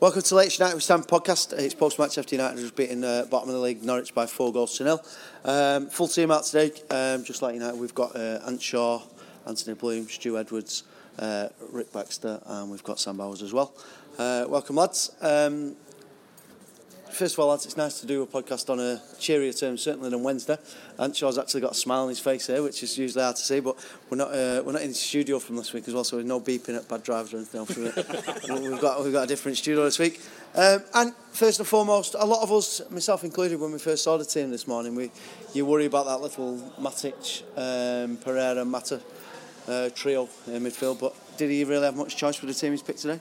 Welcome to Late United We Stand podcast. It's post match after United has beaten uh, bottom of the league Norwich by four goals to nil. Um, full team out today. Um, just like United, we've got uh, Ant Shaw, Anthony Bloom, Stu Edwards, uh, Rick Baxter, and we've got Sam Bowers as well. Uh, welcome, lads. Um, first of all, lads, it's nice to do a podcast on a cheerier term, certainly than Wednesday. Ant Shaw's actually got a smile on his face here, which is usually hard to see. But we're not uh, we're not in the studio from this week as well, so there's no beeping at bad drivers or anything else. we've got we've got a different studio this week. Um, and first and foremost, a lot of us, myself included, when we first saw the team this morning, we you worry about that little Matic, um, Pereira, Mata uh, trio in midfield. But did he really have much choice with the team he's picked today?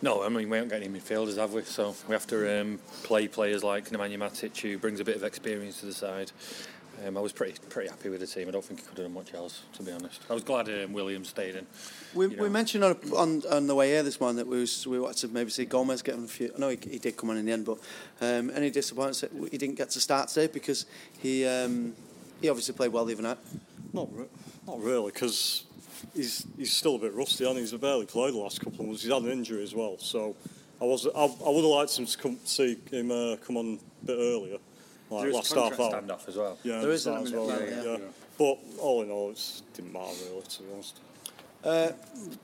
No, I mean we haven't got any midfielders, have we? So we have to um, play players like Nemanja Matic, who brings a bit of experience to the side. Um, I was pretty pretty happy with the team. I don't think he could have done much else, to be honest. I was glad um, Williams stayed in. We, we mentioned on, on on the way here this morning that we was, we wanted to maybe see Gomez getting a few. I know he, he did come on in the end, but um, any disappointments that he didn't get to start today because he um, he obviously played well even out. Not re- not really because he's he's still a bit rusty, and he's barely played the last couple of months. He's had an injury as well, so I was I, I would have liked him to come see him uh, come on a bit earlier, like There is last a half contract hour. standoff as well. Yeah, There is that as well. now, yeah, yeah. yeah. But all in all, it didn't matter really, to be honest. Uh,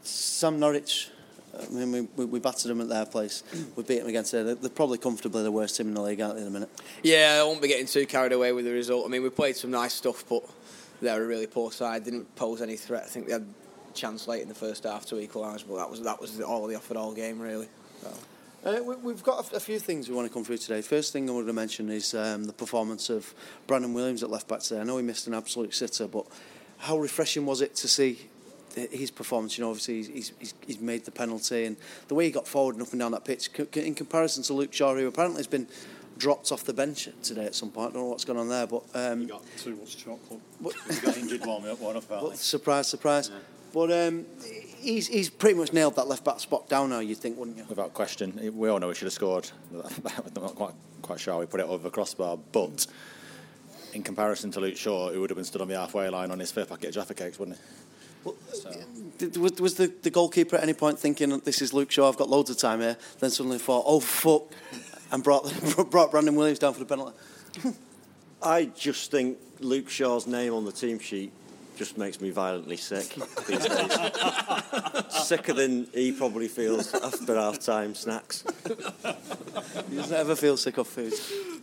Sam Norwich. I mean, we, we, we battered them at their place. We beat them against there. They're, they're probably comfortably the worst team in the league, aren't they, in a minute? Yeah, I won't be getting too carried away with the result. I mean, we played some nice stuff, but they're a really poor side. Didn't pose any threat. I think they had a chance late in the first half to equalise, but that was that was all they offered all game really. So. Uh, we, we've got a, few things we want to come through today. First thing I want to mention is um, the performance of Brandon Williams at left back today. I know he missed an absolute sitter, but how refreshing was it to see his performance? You know, obviously he's, he's- he's, made the penalty and the way he got forward and up and down that pitch in comparison to Luke Shaw, who apparently has been dropped off the bench today at some point. I don't know what's going on there, but um, Got too much chocolate. He got injured warming up one apparently. but surprise, surprise. But um, he's, he's pretty much nailed that left back spot down now. You'd think, wouldn't you? Without question, we all know he should have scored. I'm not quite quite sure we put it over the crossbar, but in comparison to Luke Shaw, who would have been stood on the halfway line on his fifth packet of Jaffa cakes, wouldn't he? Did, was, was the, the goalkeeper at any point thinking, this is Luke Shaw, I've got loads of time here, then suddenly thought, oh fuck, and brought, brought Brandon Williams down for the penalty? I just think Luke Shaw's name on the team sheet just makes me violently sick these days. Sicker than he probably feels after half time snacks. He doesn't ever feel sick of food.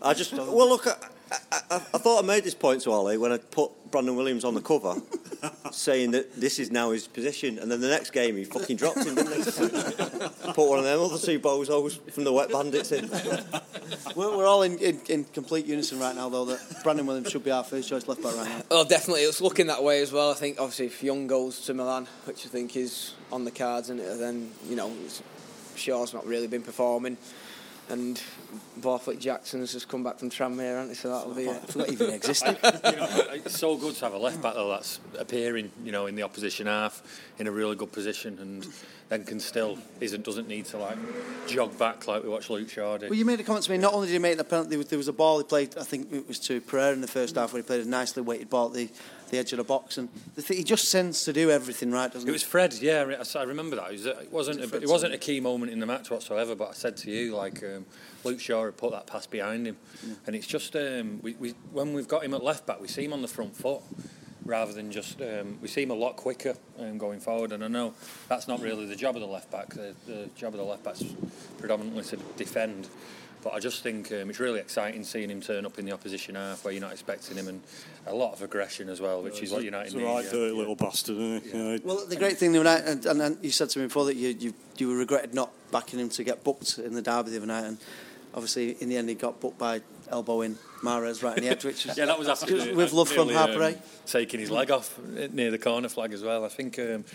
I just, well, look, I, I, I, I thought I made this point to Ollie when I put Brandon Williams on the cover, saying that this is now his position, and then the next game he fucking dropped him, didn't he? put one of them other two bozos from the Wet Bandits in. We're, we're all in, in, in complete unison right now, though, that Brandon Williams should be our first choice left back right now. Well, definitely, it's looking that way as well. I think obviously if Young goes to Milan, which I think is on the cards, and then you know Shaw's not really been performing, and Borthwick Jackson has just come back from Tranmere, hasn't he? So that'll be it. Not even existed. you know, it's so good to have a left back though that's appearing, you know, in the opposition half in a really good position, and then can still isn't doesn't need to like jog back like we watched Luke Shaw do. Well, you made a comment to me. Not only did he make the penalty, there was, there was a ball he played. I think it was to Pereira in the first half, where he played a nicely weighted ball at the, the edge of the box, and the thing, he just tends to do everything right, doesn't It he? was Fred, yeah. I remember that. It, was, it wasn't. It A, it wasn't a key moment in the match whatsoever. But I said to you, like um, Luke Shaw had put that pass behind him, and it's just um, we, we when we've got him at left back, we see him on the front foot rather than just um, we see him a lot quicker um, going forward. And I know that's not really the job of the left back. The, the job of the left back's predominantly to defend. But I just think um, it's really exciting seeing him turn up in the opposition half where you're not expecting him, and a lot of aggression as well, which is what United He's a need. right yeah. dirty little bastard, isn't he? Yeah. Yeah. Well, the great thing the other night, and, and, and you said to me before that you, you you regretted not backing him to get booked in the derby the other night, and obviously in the end he got booked by elbowing Mahrez right in the head, which was Yeah, that was after the- with love from nearly, Harper. um, taking his leg off near the corner flag as well. I think um,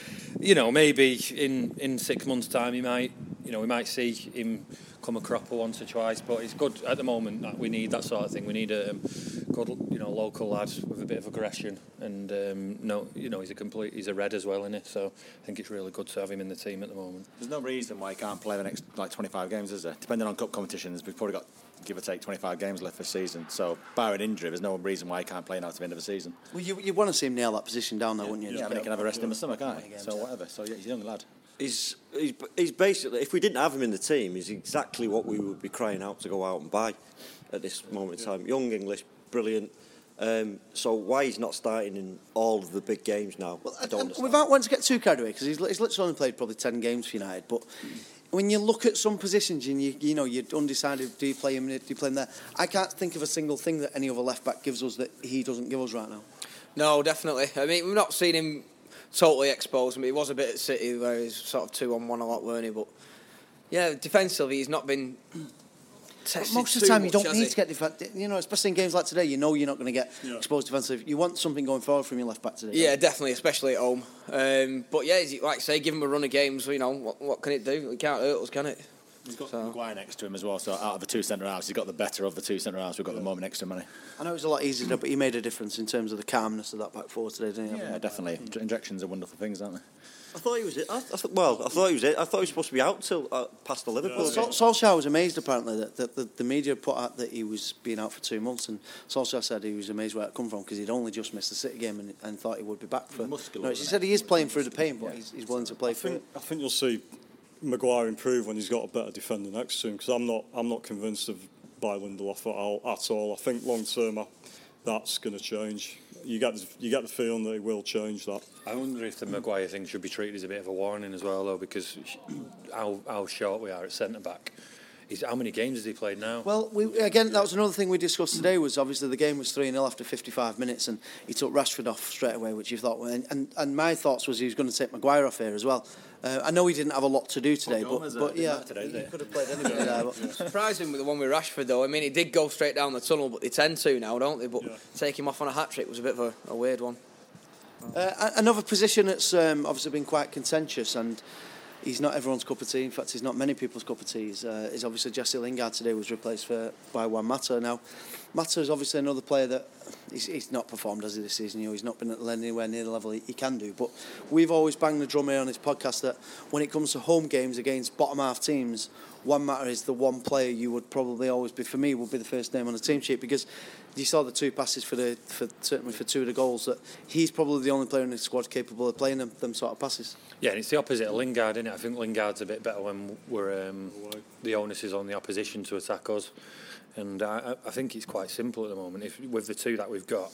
you know maybe in in six months' time he might you know, we might see him come a cropper once or twice, but it's good at the moment that we need that sort of thing. We need a um, good, you know, local lad with a bit of aggression, and um, no, you know, he's a complete, he's a red as well, isn't it? So I think it's really good to have him in the team at the moment. There's no reason why he can't play the next like 25 games, is there? Depending on cup competitions, we've probably got give or take 25 games left this season. So, barring injury, there's no reason why he can't play now to the end of the season. Well, you, you want to see him nail that position down there, wouldn't you? Yeah, I mean, he can have a rest in the summer, can't he? So, whatever. So, yeah, he's a young lad. He's, he's, he's basically, if we didn't have him in the team, he's exactly what we would be crying out to go out and buy at this moment in time. Young English, brilliant. Um, so why he's not starting in all of the big games now? Well, I don't understand. without wanting to get too carried away, because he's, he's literally only played probably 10 games for United, but when you look at some positions and you, you know, you're undecided, do you play him, do you play him there? I can't think of a single thing that any other left back gives us that he doesn't give us right now. No, definitely. I mean, we've not seen him totally exposed. I mean, he was a bit at City where he's sort of two on one a lot, weren't he? But yeah, defensively, he's not been. Tested Most of the too time, you don't need he? to get defended. You know, especially in games like today, you know you're not going to get exposed defensively. You want something going forward from your left back today. Yeah, definitely, especially at home. Um, but yeah, as like I say, give him a run of games. You know, what, what can it do? It can't hurt us, can it? He's got So- Maguire next to him as well. So, out of the two centre halves, he's got the better of the two centre halves. We've got the moment next to him, hasn't I know it was a lot easier, but he made a difference in terms of the calmness of that back four today, didn't he? he? Yeah, definitely. Injections are wonderful things, aren't they? I thought he was it. I, I thought, well, I thought he was it. I thought he was supposed to be out till uh, past the Liverpool Well, game. Sol- Solskjaer was amazed apparently that, that the, the media put out that he was being out for two months, and Solskjaer said he was amazed where it come from because he'd only just missed the City game and, and thought he would be back for. Muscular, No, he said he is playing through the pain, but he's, he's willing to play I through think, it. I think you'll see Maguire improve when he's got a better defender next to him because I'm not I'm not convinced of by Lindelof at all. At all. I think long term that's going to change. You get you get the feeling that he will change that. I wonder if the Maguire thing should be treated as a bit of a warning as well, though, because how, how short we are at centre back. He's, how many games has he played now? Well, we, again, that was another thing we discussed today. Was obviously the game was three 0 after fifty five minutes, and he took Rashford off straight away, which you thought. And, and, and my thoughts was he was going to take Maguire off here as well. Uh, I know he didn't have a lot to do today, but, Gomez, but yeah, today, he could have played anybody there. But, Surprising with the one with Rashford, though. I mean, he did go straight down the tunnel, but they tend to now, don't they? But take him off on a hat trick was a bit of a, a weird one. Uh, another position that's um, obviously been quite contentious and he's not everyone's cup of tea. In fact, he's not many people's cup of tea. Is, uh, is obviously Jesse Lingard today was replaced for by Juan Mata. Now, Mata is obviously another player that he's, he's not performed as he this season. You know, he's not been anywhere near the level he, he can do. But we've always banged the drum here on this podcast that when it comes to home games against bottom half teams, Juan Mata is the one player you would probably always be for me would be the first name on the team sheet because you saw the two passes for the for certainly for two of the goals that he's probably the only player in the squad capable of playing them, them sort of passes. Yeah, and it's the opposite of Lingard, isn't it? I think Lingard's a bit better when we're um, the onus is on the opposition to attack us, and I, I think it's quite simple at the moment. If with the two that we've got,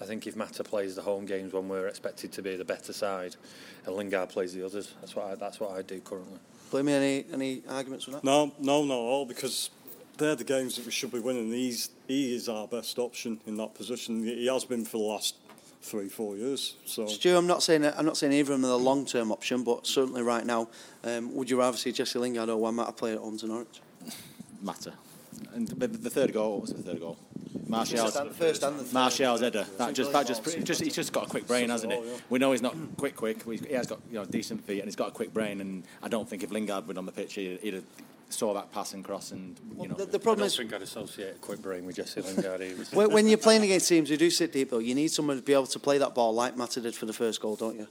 I think if Mata plays the home games when we're expected to be the better side, and Lingard plays the others, that's what I, that's what I do currently. Blame me any any arguments with that? No, no, no, all because they're the games that we should be winning. He's he is our best option in that position. He has been for the last three, four years. So Stu, I'm not saying I'm not saying either of them are the long term option, but certainly right now, um, would you rather see Jesse Lingard or Juan Mata play at home to Norwich? Mata. And the, the third goal, what was the third goal? Martial's, The first and the third. Martial's header. That just, that just, just, he's just got a quick brain, hasn't he? We know he's not quick, quick. He has got you know decent feet, and he's got a quick brain. And I don't think if Lingard were on the pitch, he'd, he'd have saw that pass and cross, and you know. The, the I problem don't is think I'd associate a quick brain with Jesse Lingard. when, when you're playing against teams who do sit deep, though, you need someone to be able to play that ball like Mata did for the first goal, don't you?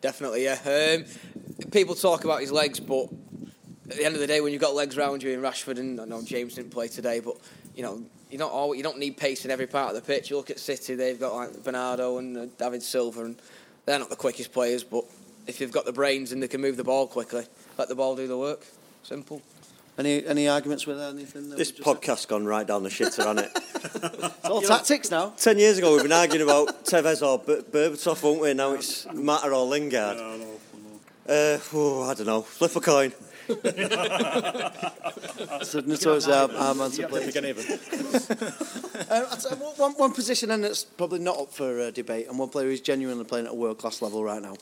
Definitely, yeah. Um, people talk about his legs, but at the end of the day, when you've got legs round you in Rashford and I know James didn't play today, but you know you don't all, you don't need pace in every part of the pitch. You look at City; they've got like Bernardo and uh, David Silva, and they're not the quickest players, but if you've got the brains and they can move the ball quickly, let the ball do the work. Simple. Any any arguments with anything? that This we just said? podcast's gone right down the shitter, hasn't it? It's all tactics now. Ten years ago, we've been arguing about Tevez or Ber- Berbatov, won't we? Now it's Mata or Lingard. no, no, Uh, oh, I don't know. Flip a coin. It's a notorious our, our man to play. Pick any of them. Uh, I'd say one, one position and it's probably not up for uh, debate, and one player who's genuinely playing at a world class level right now.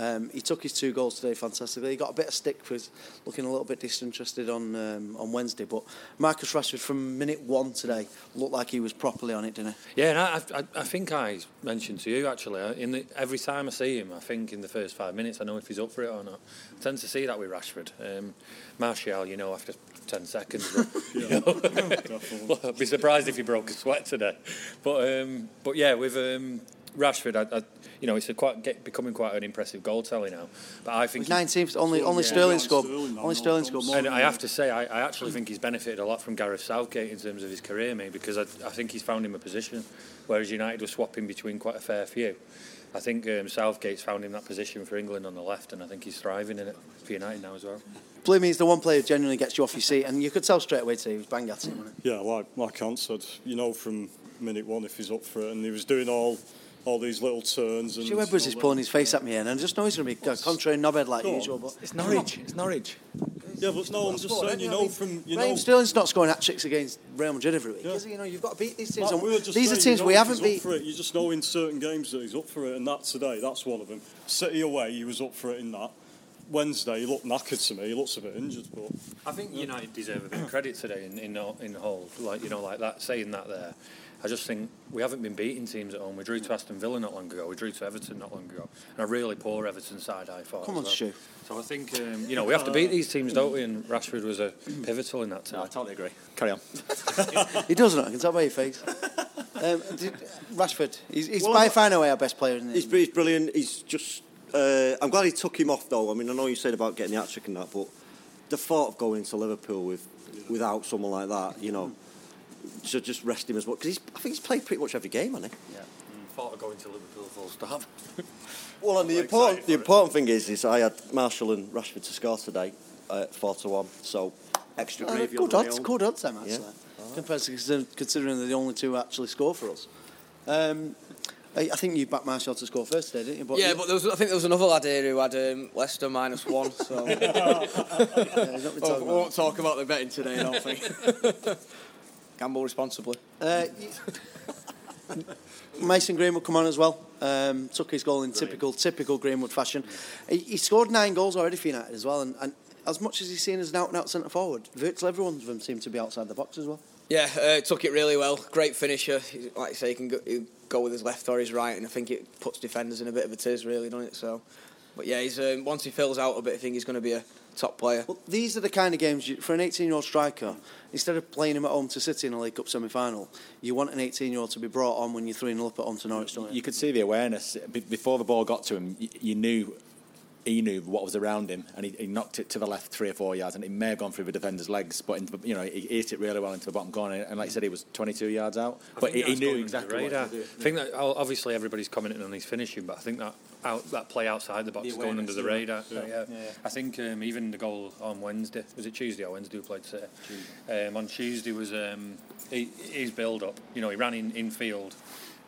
Um, he took his two goals today fantastically. He got a bit of stick for looking a little bit disinterested on um, on Wednesday, but Marcus Rashford from minute one today looked like he was properly on it, didn't he? Yeah, and I, I, I think I mentioned to you actually. uh, In the, every time I see him, I think in the first five minutes I know if he's up for it or not. I tend to see that with Rashford. Um, Martial, you know, after ten seconds, but, you know, well, I'd be surprised if he broke a sweat today. But um, but yeah, with um, Rashford, I, I, you know, it's a quite get, becoming quite an impressive goal tally now. But I think He's 19th, only only Yeah. Sterling Yeah, scored. Sterling only Sterling goals. scored more. And I have to say, I, I actually think he's benefited a lot from Gareth Southgate in terms of his career, mate, because I, I think he's found him a position, whereas United were swapping between quite a fair few. I think um, Southgate's found him that position for England on the left, and I think he's thriving in it for United now as well. Believe me, he's the one player who genuinely gets you off your seat, and you could tell straight away today he was bang at it. wasn't Yeah, like like Ant said, you know from minute one if he's up for it, and he was doing all all these little turns. he? And Stu Edwards is pulling his face at me, and I just know he's going to be a contrary knobhead like Go on. usual. But It's Norwich. It's Norwich. Yeah, but no, I'm just saying, you know, from you Raheem know. Sterling's not scoring hat tricks against Real Madrid every week. Yeah. is he? You know, you've got to beat these teams. Like and we were just these are teams you know we haven't he's beat. Up for it. You just know in certain games that he's up for it, and that today, that's one of them. City away, he was up for it in that. Wednesday, he looked knackered to me. He looks a bit injured, but I think United deserve a bit of credit today in in in the whole, like you know, like that saying that there. I just think we haven't been beating teams at home. We drew to Aston Villa not long ago. We drew to Everton not long ago, and a really poor Everton side. I thought. Come as on, well. Stu. So I think um, you know we have to beat these teams, don't we? And Rashford was a pivotal in that team. No, I totally agree. Carry on. He doesn't. I can tell by your face. um, did, Rashford, he's, he's Well, by far and away our best player. Isn't he? He's, he's brilliant. He's just. Uh, I'm glad he took him off though. I mean, I know you said about getting the hat trick and that, but the thought of going to Liverpool with without someone like that, you know, to just rest him as well because I think he's played pretty much every game, hasn't he? Yeah. Thought of going to Liverpool full stop. Well, and the Quite important the for it. important thing is, is I had Martial and Rashford to score today, uh, four to one. So extra Uh, gravy. good on the odds, good odds, them actually. Yeah. Compared to considering they're the only two who actually score for us. Um, I, I think you backed Martial to score first today, didn't you? But yeah, but there was, I think there was another lad here who had um, Leicester minus one. So yeah, he's Oh, we won't talk about the betting today. I don't think. Gamble responsibly. Uh, Mason Greenwood come on as well. Um, took his goal in typical typical Greenwood fashion. He, he scored nine goals already for United as well, and, and as much as he's seen as an out and out centre forward, virtually every one of them seem to be outside the box as well. Yeah, uh, took it really well. Great finisher. Like I say, he can go, he'll go with his left or his right, and I think it puts defenders in a bit of a tiz, really, doesn't it? So, but yeah, he's um, once he fills out a bit, I think he's going to be a top player. Well, these are the kind of games you, for an 18 year old striker. Instead of playing him at home to City in a League Cup semi final, you want an 18 year old to be brought on when you're 3 0 up at home to Norwich, don't you? You could see the awareness before the ball got to him. You, you knew he knew what was around him, and he, he knocked it to the left three or four yards, and it may have gone through the defender's legs, but the- you know he hit it really well into the bottom corner. And like I said, he was 22 yards out, I but he, he knew exactly what to do. I think that oh, obviously everybody's commenting on his finishing, but I think that out, that play outside the box is going under the radar. Yeah. yeah. I think um, even the goal on Wednesday was it Tuesday or Wednesday we played City. Um, on Tuesday was um, his build up. You know, he ran in in field.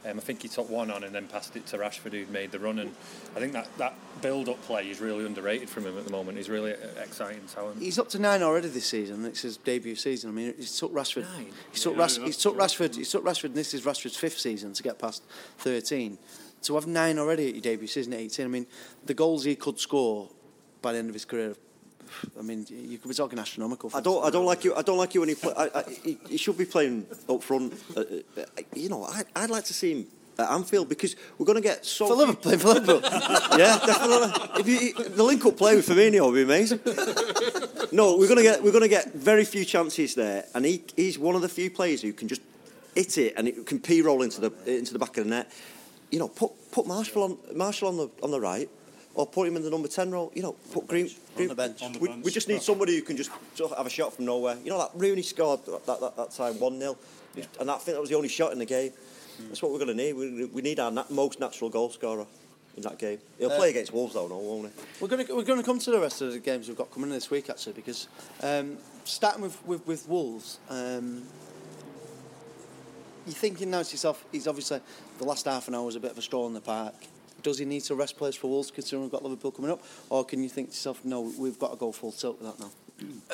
Um, I think he took one on and then passed it to Rashford, who'd made the run. And I think that, that build-up play is really underrated from him at the moment. He's really uh, exciting talent. He's up to nine already this season. It's his debut season. I mean, he's took Rashford. Nine? He's took, Yeah, Ras- he's took Rashford. He's took Rashford. And this is Rashford's fifth season to get past thirteen. To have nine already at your debut season at eighteen. I mean, the goals he could score by the end of his career. I mean, you could be talking astronomical. I don't. I don't like you. I don't like you when he play. I, I, he, he should be playing up front. Uh, uh, you know, I, I'd like to see him at Anfield because we're going to get so. for few- Liverpool. For Liverpool. yeah, definitely. If you, the link up play with Firmino would be amazing. No, we're gonna get we're gonna get very few chances there, and he, he's one of the few players who can just hit it and it can p roll into the into the back of the net. You know, put put Martial on Martial on the on the right, or put him in the number ten role. You know, put Green, Green. On the we, bench. we just need somebody who can just sort of have a shot from nowhere. You know, that Rooney scored that that, that time one 0 and I think that was the only shot in the game. That's what we're going to need. We, we need our na- most natural goal scorer in that game. He'll play against Wolves though, no, won't he? We're going to we're going to come to the rest of the games we've got coming in this week actually because um, starting with with, with Wolves. Um, you're thinking now to yourself, he's obviously the last half an hour was a bit of a stroll in the park. Does he need to rest players for Wolves considering we've got Liverpool coming up, or can you think to yourself, no, we've got to go full tilt with that now?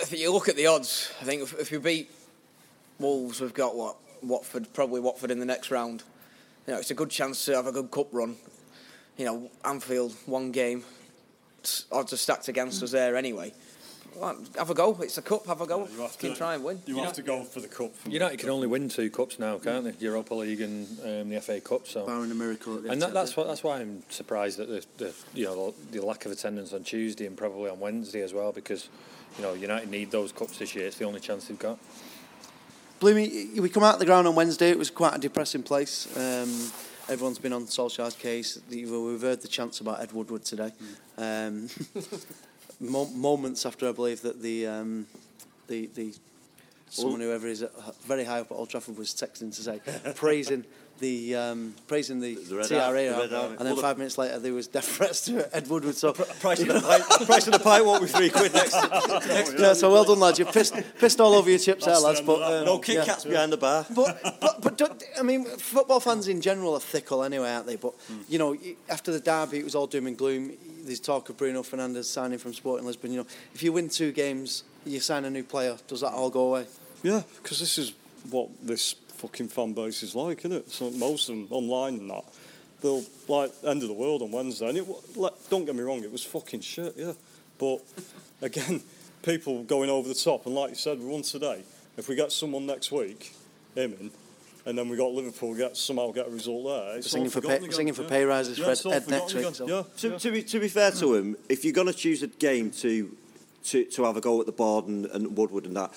If you look at the odds, I think if, if we beat Wolves, we've got what Watford, probably Watford in the next round. You know, it's a good chance to have a good cup run. You know, Anfield, one game, odds are stacked against us there anyway. Well, have a go. It's a cup. Have a go. You have Can to try and win. You have to go for the cup. United can only win two cups now, can't they? Europa League and um, the FA Cup. So Barring a miracle at the and that, that's what that's why I'm surprised at the, the you know the, the lack of attendance on Tuesday and probably on Wednesday as well because you know United need those cups this year. It's the only chance they've got. Bloomy, we come out of the ground on Wednesday. It was quite a depressing place. Um, everyone's been on Solskjaer's case. We've heard the chants about Ed Woodward today. Um, mo- moments after I believe that the um, the the someone whoever is at, very high up at Old Trafford was texting to say praising the um, praising the, The TRA, Army, the and Army. then Well, five minutes later there was death threats to Ed Woodward. So Price of the pie, price of the pint won't be three quid next. next yeah, so well done, lads. You pissed pissed all over your chips there, lads. But um, no Kit yeah. Kats behind the bar. but but but don't, I mean, football fans in general are fickle anyway, aren't they? But you know, after the derby, it was all doom and gloom. There's talk of Bruno Fernandes signing from Sporting Lisbon. You know, if you win two games, you sign a new player. Does that all go away? Yeah, because this is what this fucking fan base is like, isn't it? So most of them online and that, they'll like end of the world on Wednesday. And it, like, don't get me wrong, it was fucking shit, yeah. But again, people going over the top, and like you said, we won today. If we get someone next week, him in, and then we got Liverpool get somehow get a result there. It's Singing for pay- again, singing for pay rises yeah, for it's Ed- all Ed next week, so- Yeah, To, to be to be fair to him, if you're going to choose a game to to, to have a go at the board and, and Woodward and that,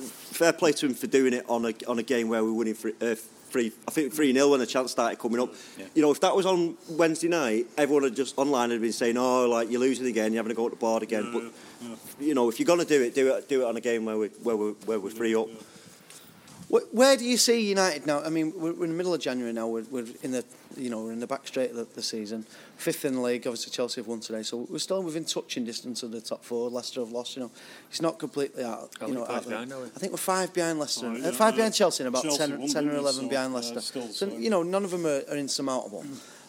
fair play to him for doing it on a on a game where we're winning three, uh, three I think three 0 when the chance started coming up. You know, if that was on Wednesday night, everyone had just online had been saying, "Oh, like you're losing again, you're having to go at the board again." but you know, if you're going to do it, do it do it on a game where we where we where we're free up. Wh- Where do you see United now? I mean, we're, we're in the middle of January now. We're, we're in the, you know, we're in the back straight of the, the season. Fifth in the league. Obviously, Chelsea have won today, so we're still within touching distance of the top four. Leicester have lost. You know, it's not completely out. How You know, points out behind are? I think we're five behind Leicester, Oh, uh, five yeah. behind Chelsea, and about Chelsea 10, 10 or eleven So, behind Leicester. it's still so same. you know, none of them are, are insurmountable.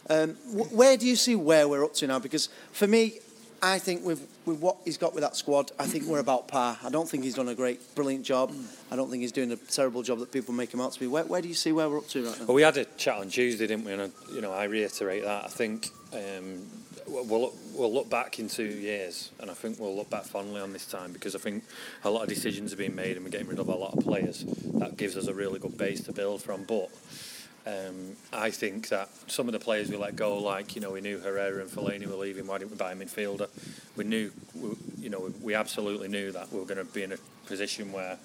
Um, wh- where do you see where we're up to now? Because for me, I think with, with what he's got with that squad, I think we're about par. I don't think he's done a great, brilliant job. I don't think he's doing a terrible job that people make him out to be. Where, where do you see where we're up to right now? Well, we had a chat on Tuesday, didn't we? And I, you know, I reiterate that. I think um, we'll look, we'll look back in two years, and I think we'll look back fondly on this time because I think a lot of decisions have been made, and we're getting rid of a lot of players. That gives us a really good base to build from. But um, I think that some of the players we let go, like you know, we knew Herrera and Fellaini were leaving. Why didn't we buy a midfielder? We knew, we, you know, we absolutely knew that we were going to be in a position where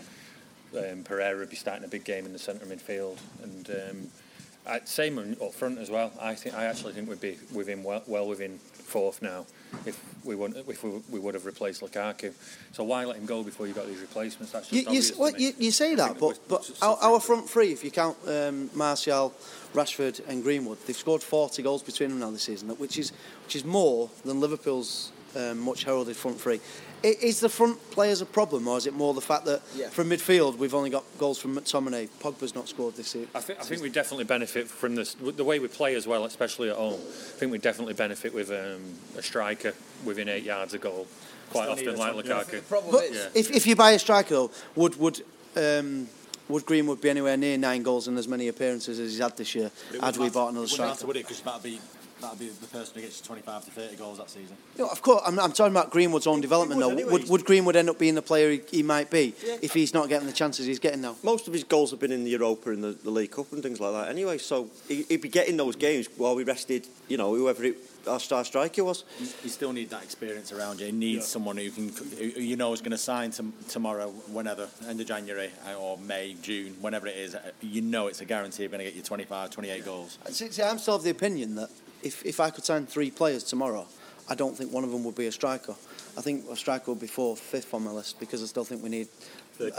um, Pereira would be starting a big game in the centre midfield, and um, same up front as well. I think I actually think we'd be within well, well within fourth now if we wouldn't, if we, we would have replaced Lukaku. So why let him go before you got these replacements? That's just You, you, well, you, you say that, but, but our, our front three, if you count um, Martial, Rashford, and Greenwood, they've scored 40 goals between them now this season, which is which is more than Liverpool's um, much heralded front three. Is the front players a problem, or is it more the fact that Yeah. from midfield we've only got goals from McTominay? Pogba's not scored this year. I think, I think we definitely benefit from this the way we play as well, especially at home. I think we definitely benefit with um, a striker within eight yards of goal quite often, like Lukaku. The problem But is, if, if you buy a striker, though, would would um, would Greenwood be anywhere near nine goals and as many appearances as he's had this year? Had we bought another striker? would it? Because that'd be that'd be the person who gets 25 to 30 goals that season. No, of course, I'm, I'm talking about Greenwood's own development would though. anyway. Would, would Greenwood end up being the player he, he might be if he's not getting the chances he's getting now? Most of his goals have been in the Europa and the, the League Cup and things like that. Anyway, so he, he'd be getting those games while we rested. You know, whoever it, our star striker was. You, you still need that experience around you. You need someone who can, who who you know is going to sign to, tomorrow, whenever, end of January uh, or May, June, whenever it is. uh, You know it's a guarantee you're going to get your 25, 28 goals. See, see, I'm still of the opinion that if, if I could sign three players tomorrow, I don't think one of them would be a striker. I think a striker would be fourth, fifth on my list because I still think we need.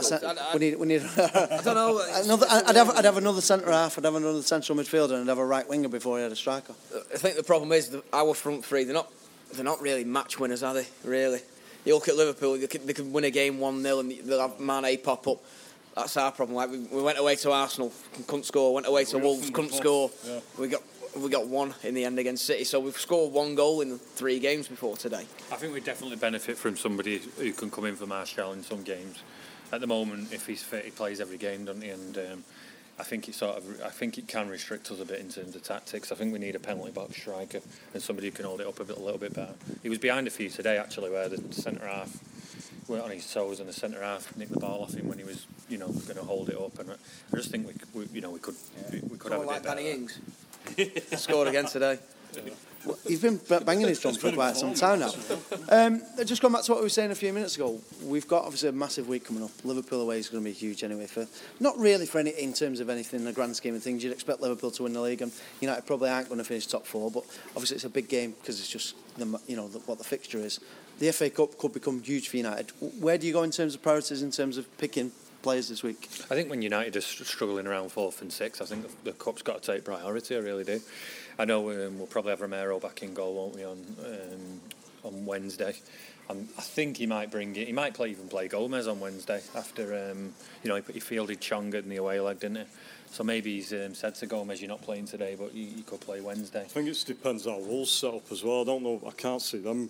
cent- I- I- we need. We need. I don't know. Another, I'd have, I'd have another centre half. I'd have another central midfielder, and I'd have a right winger before I had a striker. I think the problem is that our front three. They're not. They're not really match winners, are they? Really. You look at Liverpool. They can, they can win a game one 0 and they'll have Mane pop up. That's our problem. Like we, we went away to Arsenal, couldn't score. Went away to We Wolves, couldn't score. yeah. We got we got one in the end against City. So we've scored one goal in three games before today. I think we definitely benefit from somebody who can come in for Martial in some games. At the moment, if he's fit, he plays every game, doesn't he? And um, I think it sort of, I think it can restrict us a bit in terms of tactics. I think we need a penalty box striker and somebody who can hold it up a bit, a little bit better. He was behind a few today actually, where the centre half went on his toes and the centre half nicked the ball off him when he was, you know, going to hold it up. And I just think we, we you know, we could, we, we could have a Someone bit like Danny better. Ings. Scored again today. Well, he's been banging his drum for quite some time now. Um, just going back to what we were saying a few minutes ago, we've got obviously a massive week coming up. Liverpool away is going to be huge anyway. For not really for any in terms of anything in the grand scheme of things. You'd expect Liverpool to win the league, and United probably aren't going to finish top four. But obviously it's a big game because it's just the you know the, what the fixture is. The FA Cup could become huge for United. Where do you go in terms of priorities in terms of picking players this week? I think when United are struggling around fourth and sixth, I think the, the cup's got to take priority. I really do. I know um, we'll probably have Romero back in goal, won't we, on um, on Wednesday. And I think he might bring it. He might play even play Gomez on Wednesday after um, you know he, he fielded Chonga in the away leg, didn't he? So maybe he's um, said to Gomez, "You're not playing today, but you, you could play Wednesday." I think it depends how Wolves set up as well. I don't know. I can't see them.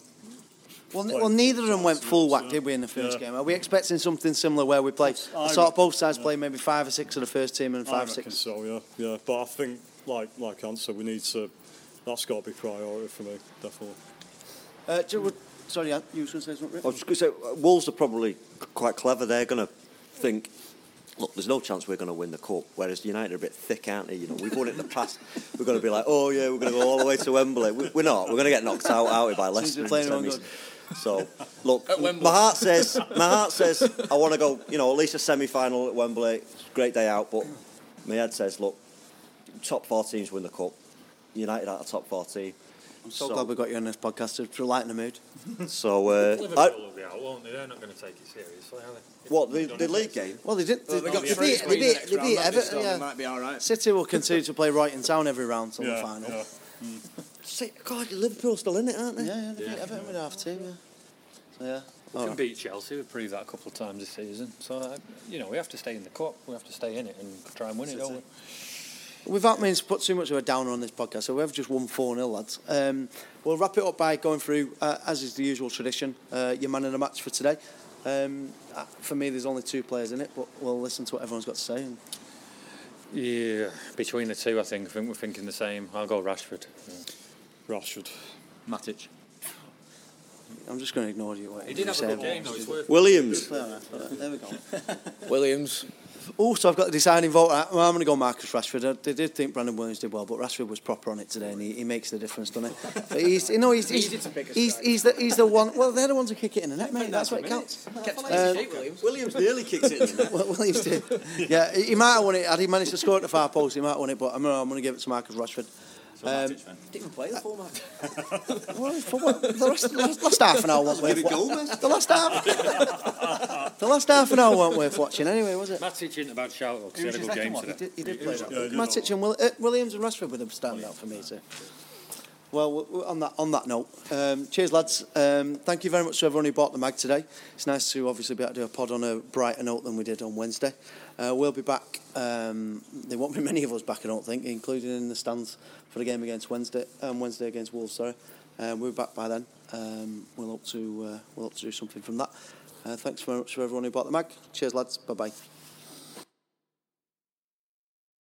Well, n- well, neither of them went chances, full whack, did we, in the first Yeah. game? Are we expecting something similar where we play I sort of both sides yeah. play maybe five or six of the first team and five or reckon six? so. Yeah, yeah. But I think, like like Ant said, we need to. That's got to be priority for me, definitely. Uh, do you- sorry, Ant, you were going to say something? I was just going to say, uh, Wolves are probably quite clever. They're going to think, look, there's no chance we're going to win the cup. Whereas United are a bit thick, aren't they? You know, we've won it in the past. We're going to be like, oh yeah, we're going to go all the way to Wembley. We- We're not. We're going to get knocked out out by Leicester. You're in playing the on semis. good. So look, my heart says, my heart says, I want to go. You know, at least a semi-final at Wembley. It's a great day out, but my head says, look, top four teams win the cup. United out of top four team. I'm so, glad we got you on this podcast to- to lighten the mood. So, uh, Liverpool I, will be out, won't they? They're not going to take it seriously, are they? what the, the league game? Well, they did. They, Well, they got they three beat, they beat, they beat? Everton. So they Yeah. might be all right. City will continue to play right in Town every round till the final. yeah. Say, God, Liverpool's still in it, aren't they? Yeah, yeah, they beat Everton with half team. Yeah. So, yeah. We can right. beat Chelsea. We've proved that a couple of times this season. So, uh, you know, we have to stay in the cup. We have to stay in it and try and win it, don't we? Without means put too much of a downer on this podcast, so we have just won 4 0, lads. Um, we'll wrap it up by going through, uh, as is the usual tradition, uh, your man in the match for today. Um, uh, for me, there's only two players in it, but we'll listen to what everyone's got to say. And Yeah, between the two, I think. I think we're thinking the same. I'll go Rashford. Yeah. Rashford. Matic. I'm just going to ignore you. He did have a said. good game, though. It's worth Williams. All right, all right, There we go. Williams. Also, I've got the deciding vote. Uh, Well, I'm going to go Marcus Rashford. I they did think Brandon Williams did well, but Rashford was proper on it today, and he, he makes the difference, doesn't he? But he's, you know, he's, he's, Easy to pick a he's, he's, the, he's the one. Well, they're the ones who kick it in the net, mate. That's what it counts. Williams. Williams nearly kicked it in. the net. Well, Williams did. Yeah, he he might have won it. Had he managed to score at the far post, he might have won it. But I'm I'm going to give it to Marcus Rashford. So Um, Matic then. Didn't even play the full match. Well, for what? The last, last, last half an hour wasn't worth watching. The last half. the last half an hour weren't worth watching anyway, was it? Matic isn't a bad shout, though, 'cause he had a good game second He today. did, he did play that. Yeah, he did Matic and Will, uh, Williams and Rashford were the standout for me too. Well, w- w- on that on that note, um, cheers, lads. Um, thank you very much to everyone who bought the mag today. It's nice to obviously be able to do a pod on a brighter note than we did on Wednesday. Uh, we'll be back. Um, there won't be many of us back, I don't think, including in the stands for the game against Wednesday. Um, Wednesday against Wolves, sorry. Uh, we'll be back by then. Um, we'll hope to uh, we'll hope to do something from that. Uh, thanks very much to everyone who bought the mag. Cheers, lads. Bye bye.